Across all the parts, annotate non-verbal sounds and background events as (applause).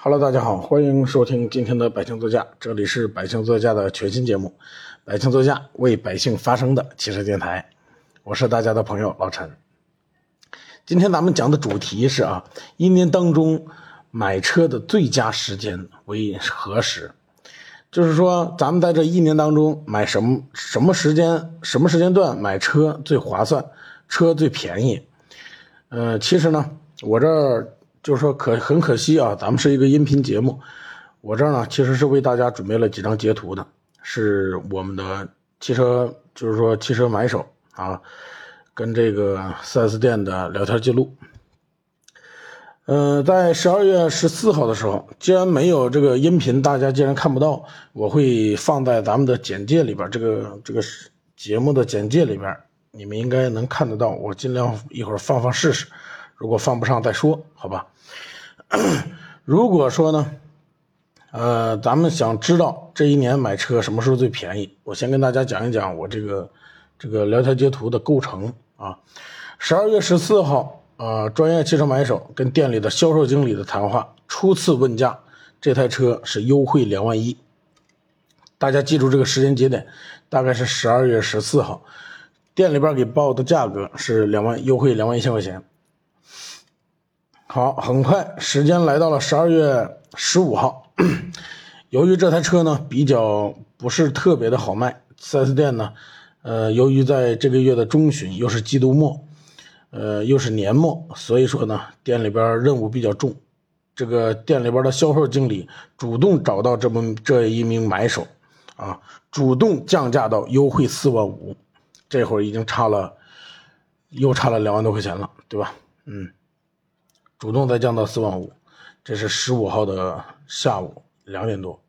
Hello，大家好，欢迎收听今天的百姓座驾，这里是百姓座驾的全新节目，百姓座驾为百姓发声的汽车电台，我是大家的朋友老陈。今天咱们讲的主题是啊，一年当中买车的最佳时间为何时？就是说，咱们在这一年当中买什么什么时间、什么时间段买车最划算，车最便宜。呃，其实呢，我这儿就是说可很可惜啊，咱们是一个音频节目，我这儿呢其实是为大家准备了几张截图的，是我们的汽车，就是说汽车买手啊，跟这个 4S 店的聊天记录。呃，在十二月十四号的时候，既然没有这个音频，大家既然看不到，我会放在咱们的简介里边，这个这个节目的简介里边，你们应该能看得到。我尽量一会儿放放试试，如果放不上再说，好吧？(clears throat) 如果说呢，呃，咱们想知道这一年买车什么时候最便宜，我先跟大家讲一讲我这个这个聊天截图的构成啊。十二月十四号。呃，专业汽车买手跟店里的销售经理的谈话，初次问价，这台车是优惠两万一。大家记住这个时间节点，大概是十二月十四号，店里边给报的价格是两万，优惠两万一千块钱。好，很快时间来到了十二月十五号，(clears throat) 由于这台车呢比较不是特别的好卖，4S 店呢，呃，由于在这个月的中旬又是季度末。呃，又是年末，所以说呢，店里边任务比较重。这个店里边的销售经理主动找到这么这一名买手，啊，主动降价到优惠四万五，这会儿已经差了，又差了两万多块钱了，对吧？嗯，主动再降到四万五，这是十五号的下午两点多，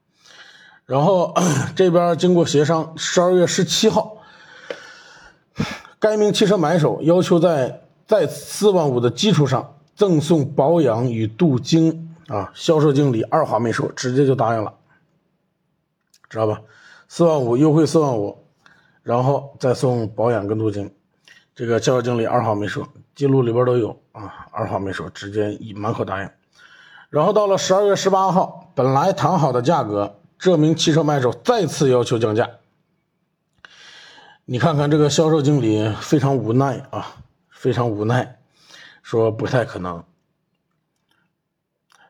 然后 (clears throat) 这边经过协商，十二月十七号，该名汽车买手要求在。在四万五的基础上赠送保养与镀金啊！销售经理二话没说，直接就答应了，知道吧？四万五优惠四万五，然后再送保养跟镀金。这个销售经理二话没说，记录里边都有啊，二话没说，直接一满口答应。然后到了十二月十八号，本来谈好的价格，这名汽车卖手再次要求降价。你看看这个销售经理非常无奈啊。非常无奈，说不太可能。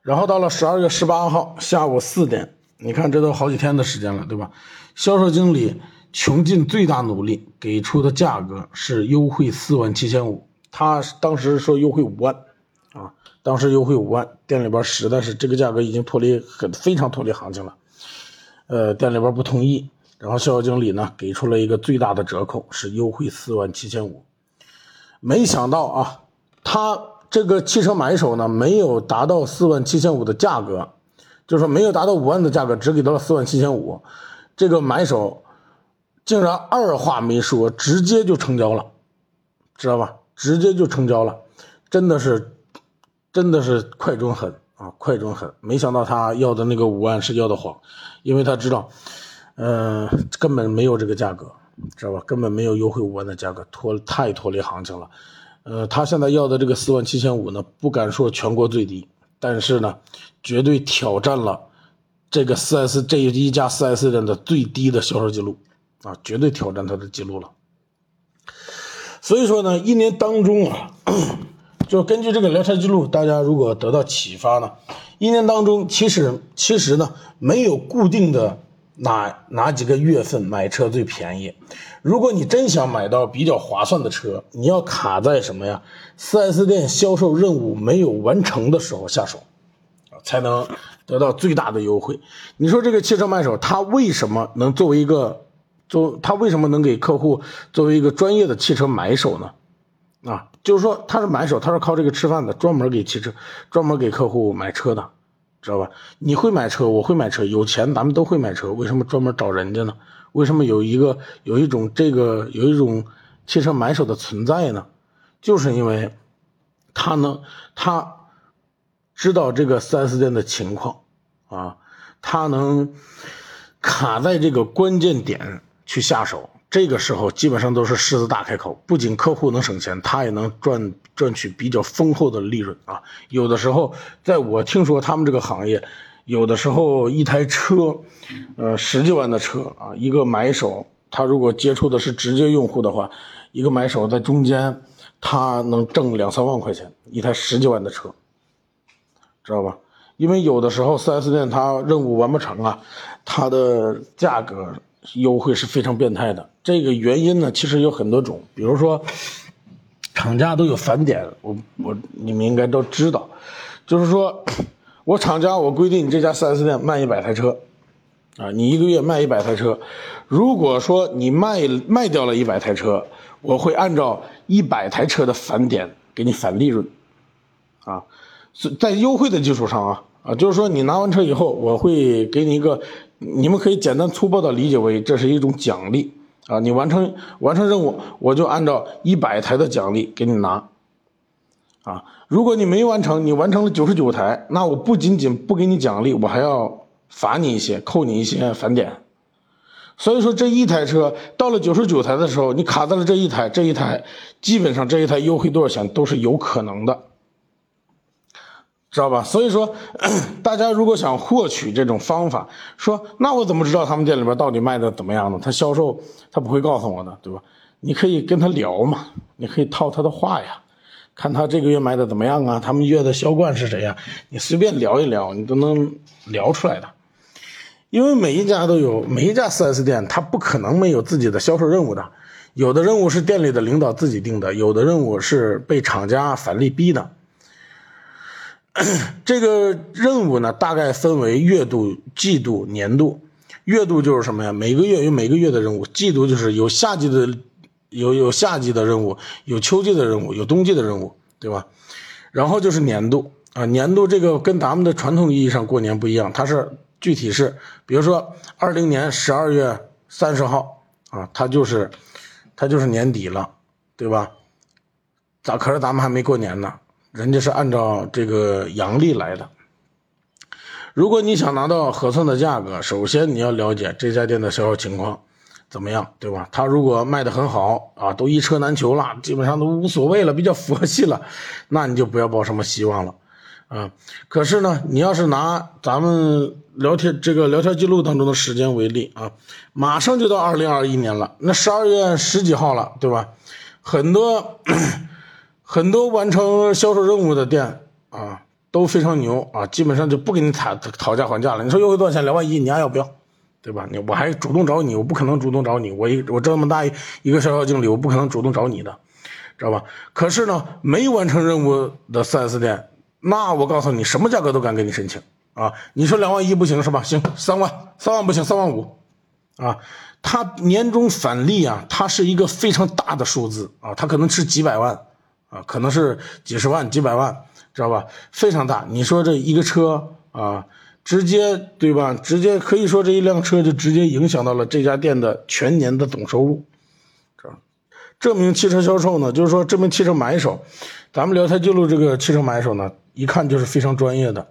然后到了十二月十八号下午四点，你看这都好几天的时间了，对吧？销售经理穷尽最大努力给出的价格是优惠四万七千五，他当时说优惠五万，啊，当时优惠五万，店里边实在是这个价格已经脱离很非常脱离行情了，呃，店里边不同意，然后销售经理呢给出了一个最大的折扣，是优惠四万七千五。没想到啊，他这个汽车买手呢，没有达到四万七千五的价格，就是说没有达到五万的价格，只给到了四万七千五。这个买手竟然二话没说，直接就成交了，知道吧？直接就成交了，真的是，真的是快准狠啊，快准狠！没想到他要的那个五万是要的谎，因为他知道，嗯，根本没有这个价格。知道吧？根本没有优惠五万的价格，脱太脱离行情了。呃，他现在要的这个四万七千五呢，不敢说全国最低，但是呢，绝对挑战了这个四 S 这一家四 S 店的最低的销售记录啊，绝对挑战他的记录了。所以说呢，一年当中啊，就根据这个聊天记录，大家如果得到启发呢，一年当中其实其实呢，没有固定的。哪哪几个月份买车最便宜？如果你真想买到比较划算的车，你要卡在什么呀？4S 店销售任务没有完成的时候下手，才能得到最大的优惠。你说这个汽车卖手他为什么能作为一个做？他为什么能给客户作为一个专业的汽车买手呢？啊，就是说他是买手，他是靠这个吃饭的，专门给汽车，专门给客户买车的。知道吧？你会买车，我会买车，有钱咱们都会买车，为什么专门找人家呢？为什么有一个有一种这个有一种汽车买手的存在呢？就是因为他能他知道这个 4S 店的情况啊，他能卡在这个关键点去下手，这个时候基本上都是狮子大开口，不仅客户能省钱，他也能赚赚取比较丰厚的利润啊。有的时候，在我听说他们这个行业，有的时候一台车，呃，十几万的车啊，一个买手，他如果接触的是直接用户的话，一个买手在中间，他能挣两三万块钱，一台十几万的车，知道吧？因为有的时候 4S 店他任务完不成啊，他的价格。优惠是非常变态的，这个原因呢，其实有很多种，比如说，厂家都有返点，我我你们应该都知道，就是说，我厂家我规定你这家 4S 店卖一百台车，啊，你一个月卖一百台车，如果说你卖卖掉了一百台车，我会按照一百台车的返点给你返利润，啊，在优惠的基础上啊啊，就是说你拿完车以后，我会给你一个。你们可以简单粗暴的理解为这是一种奖励啊！你完成完成任务，我就按照一百台的奖励给你拿啊！如果你没完成，你完成了九十九台，那我不仅仅不给你奖励，我还要罚你一些，扣你一些返点。所以说，这一台车到了九十九台的时候，你卡在了这一台，这一台基本上这一台优惠多少钱都是有可能的。知道吧？所以说，(clears throat) 大家如果想获取这种方法，说那我怎么知道他们店里边到底卖的怎么样呢？他销售他不会告诉我的，对吧？你可以跟他聊嘛，你可以套他的话呀，看他这个月卖的怎么样啊？他们月的销冠是谁呀？你随便聊一聊，你都能聊出来的。因为每一家都有，每一家 4S 店他不可能没有自己的销售任务的，有的任务是店里的领导自己定的，有的任务是被厂家返利逼的。(clears throat) 这个任务呢，大概分为月度、季度、年度。月度就是什么呀？每个月有每个月的任务。季度就是有夏季的，有有夏季的任务，有秋季的任务，有冬季的任务，对吧？然后就是年度啊，年度这个跟咱们的传统意义上过年不一样，它是具体是，比如说二零年十二月三十号啊，它就是它就是年底了，对吧？咋？可是咱们还没过年呢。人家是按照这个阳历来的。如果你想拿到合算的价格，首先你要了解这家店的销售情况怎么样，对吧？他如果卖的很好啊，都一车难求了，基本上都无所谓了，比较佛系了，那你就不要抱什么希望了啊。可是呢，你要是拿咱们聊天这个聊天记录当中的时间为例啊，马上就到二零二一年了，那十二月十几号了，对吧？很多。很多完成销售任务的店啊都非常牛啊，基本上就不跟你讨讨价还价了。你说优惠多少钱？两万一，你还要不要？对吧？你我还主动找你，我不可能主动找你。我一我这么大一个销售经理，我不可能主动找你的，知道吧？可是呢，没完成任务的 4S 店，那我告诉你，什么价格都敢给你申请啊！你说两万一不行是吧？行，三万，三万不行，三万五，啊，他年终返利啊，它是一个非常大的数字啊，它可能是几百万。啊，可能是几十万、几百万，知道吧？非常大。你说这一个车啊，直接对吧？直接可以说这一辆车就直接影响到了这家店的全年的总收入。这这名汽车销售呢，就是说这名汽车买手，咱们聊天记录这个汽车买手呢，一看就是非常专业的。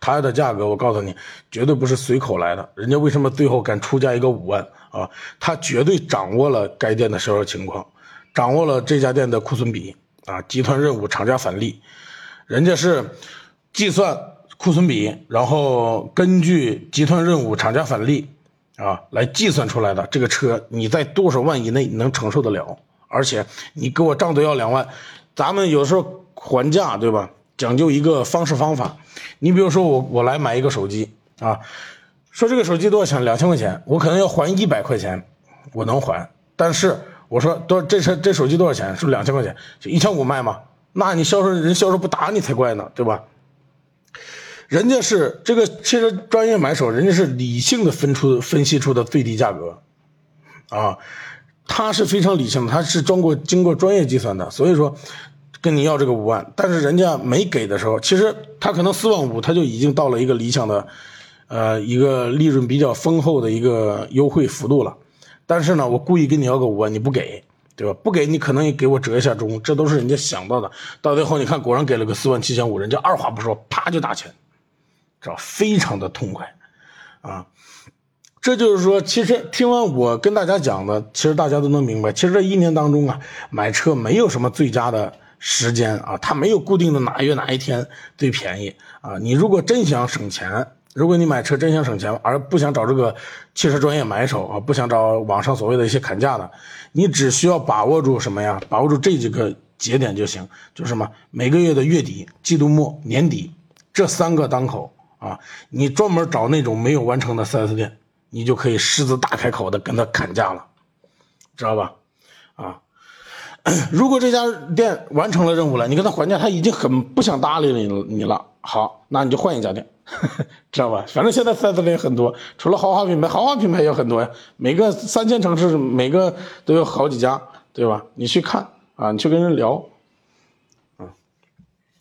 他的价格，我告诉你，绝对不是随口来的。人家为什么最后敢出价一个五万啊？他绝对掌握了该店的销售情况，掌握了这家店的库存比。啊，集团任务厂家返利，人家是计算库存比，然后根据集团任务厂家返利啊来计算出来的。这个车你在多少万以内能承受得了？而且你给我账都要两万，咱们有时候还价对吧？讲究一个方式方法。你比如说我我来买一个手机啊，说这个手机多少钱？两千块钱，我可能要还一百块钱，我能还，但是。我说多这车这手机多少钱？是不是两千块钱，就一千五卖吗？那你销售人销售不打你才怪呢，对吧？人家是这个汽车专业买手，人家是理性的分出分析出的最低价格，啊，他是非常理性的，他是经过经过专业计算的，所以说跟你要这个五万，但是人家没给的时候，其实他可能四万五他就已经到了一个理想的，呃，一个利润比较丰厚的一个优惠幅度了。但是呢，我故意跟你要个五万，你不给，对吧？不给你可能也给我折一下中，这都是人家想到的。到最后你看，果然给了个四万七千五，人家二话不说，啪就打钱，知道非常的痛快，啊。这就是说，其实听完我跟大家讲的，其实大家都能明白，其实这一年当中啊，买车没有什么最佳的时间啊，它没有固定的哪月哪一天最便宜啊。你如果真想省钱，如果你买车真想省钱，而不想找这个汽车专业买手啊，不想找网上所谓的一些砍价的，你只需要把握住什么呀？把握住这几个节点就行，就是什么？每个月的月底、季度末、年底这三个当口啊，你专门找那种没有完成的 4S 店。你就可以狮子大开口的跟他砍价了，知道吧？啊，(coughs) 如果这家店完成了任务了，你跟他还价，他已经很不想搭理你你了。好，那你就换一家店，(laughs) 知道吧？反正现在四 S 店很多，除了豪华品牌，豪华品牌也很多呀。每个三线城市每个都有好几家，对吧？你去看啊，你去跟人聊，嗯，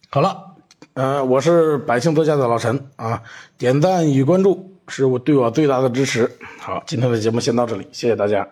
好了，嗯，我是百姓作家的老陈啊，点赞与关注。是我对我最大的支持。好，今天的节目先到这里，谢谢大家。